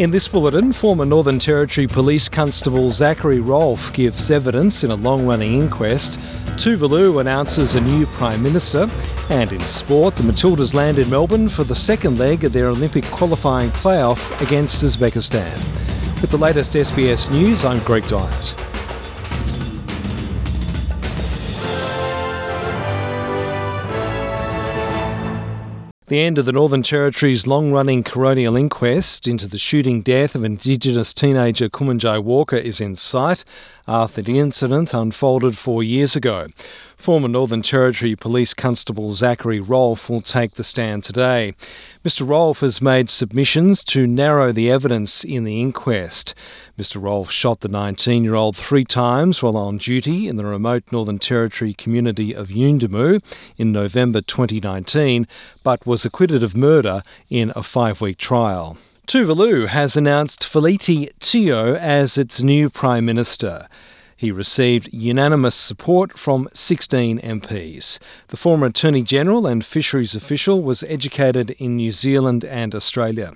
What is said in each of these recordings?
In this bulletin, former Northern Territory Police Constable Zachary Rolfe gives evidence in a long running inquest. Tuvalu announces a new Prime Minister. And in sport, the Matildas land in Melbourne for the second leg of their Olympic qualifying playoff against Uzbekistan. With the latest SBS news, I'm Greg Dyett. The end of the Northern Territory's long running coronial inquest into the shooting death of Indigenous teenager Kumanjai Walker is in sight after the incident unfolded four years ago. Former Northern Territory Police Constable Zachary Rolfe will take the stand today. Mr. Rolfe has made submissions to narrow the evidence in the inquest. Mr. Rolfe shot the 19 year old three times while on duty in the remote Northern Territory community of Yuendumu in November 2019, but was acquitted of murder in a five week trial. Tuvalu has announced Feliti Teo as its new Prime Minister. He received unanimous support from 16 MPs. The former Attorney General and Fisheries official was educated in New Zealand and Australia.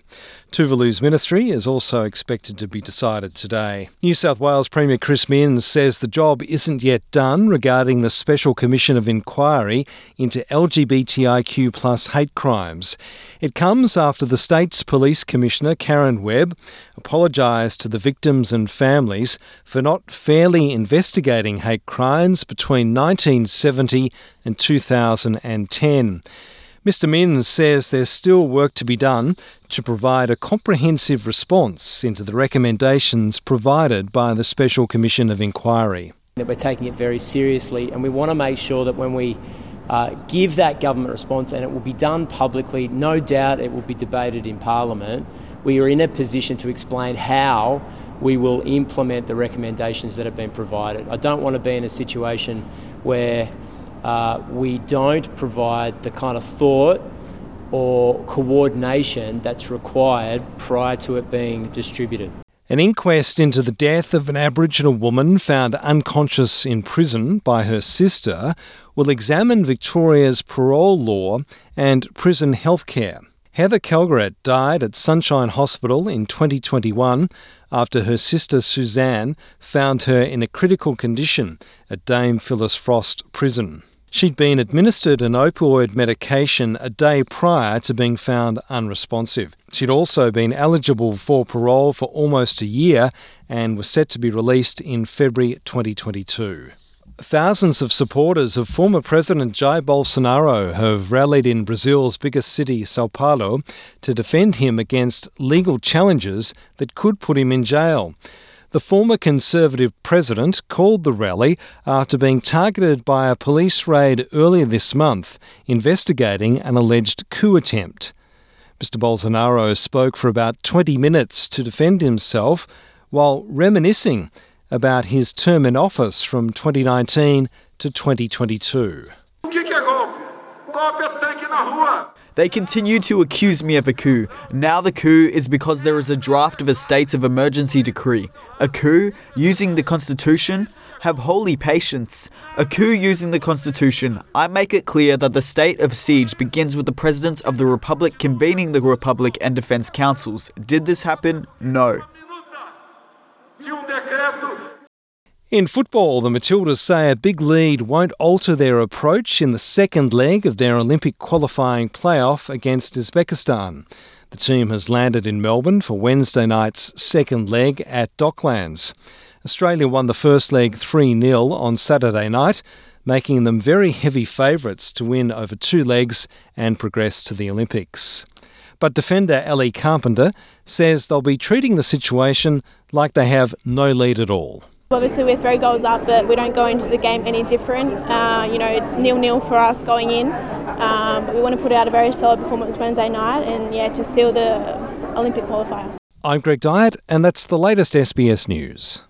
Tuvalu's ministry is also expected to be decided today. New South Wales Premier Chris Minns says the job isn't yet done regarding the Special Commission of Inquiry into LGBTIQ plus hate crimes. It comes after the state's Police Commissioner Karen Webb apologised to the victims and families for not fairly investigating hate crimes between 1970 and 2010. Mr. Minns says there's still work to be done to provide a comprehensive response into the recommendations provided by the Special Commission of Inquiry. That we're taking it very seriously, and we want to make sure that when we uh, give that government response, and it will be done publicly, no doubt it will be debated in Parliament, we are in a position to explain how we will implement the recommendations that have been provided. I don't want to be in a situation where uh, we don't provide the kind of thought or coordination that's required prior to it being distributed. An inquest into the death of an Aboriginal woman found unconscious in prison by her sister will examine Victoria's parole law and prison healthcare. Heather Calgaret died at Sunshine Hospital in 2021 after her sister Suzanne found her in a critical condition at Dame Phyllis Frost Prison. She'd been administered an opioid medication a day prior to being found unresponsive. She'd also been eligible for parole for almost a year and was set to be released in February 2022. Thousands of supporters of former President Jair Bolsonaro have rallied in Brazil's biggest city, Sao Paulo, to defend him against legal challenges that could put him in jail. The former Conservative president called the rally after being targeted by a police raid earlier this month investigating an alleged coup attempt. Mr. Bolsonaro spoke for about 20 minutes to defend himself while reminiscing about his term in office from 2019 to 2022. They continue to accuse me of a coup. Now the coup is because there is a draft of a state of emergency decree. A coup using the Constitution? Have holy patience. A coup using the Constitution. I make it clear that the state of siege begins with the President of the Republic convening the Republic and Defense Councils. Did this happen? No. In football, the Matildas say a big lead won't alter their approach in the second leg of their Olympic qualifying playoff against Uzbekistan. The team has landed in Melbourne for Wednesday night's second leg at Docklands. Australia won the first leg 3 0 on Saturday night, making them very heavy favourites to win over two legs and progress to the Olympics. But defender Ellie Carpenter says they'll be treating the situation like they have no lead at all. Obviously, we're three goals up, but we don't go into the game any different. Uh, you know, it's nil nil for us going in. Um, but we want to put out a very solid performance Wednesday night and, yeah, to seal the Olympic qualifier. I'm Greg Dyett, and that's the latest SBS News.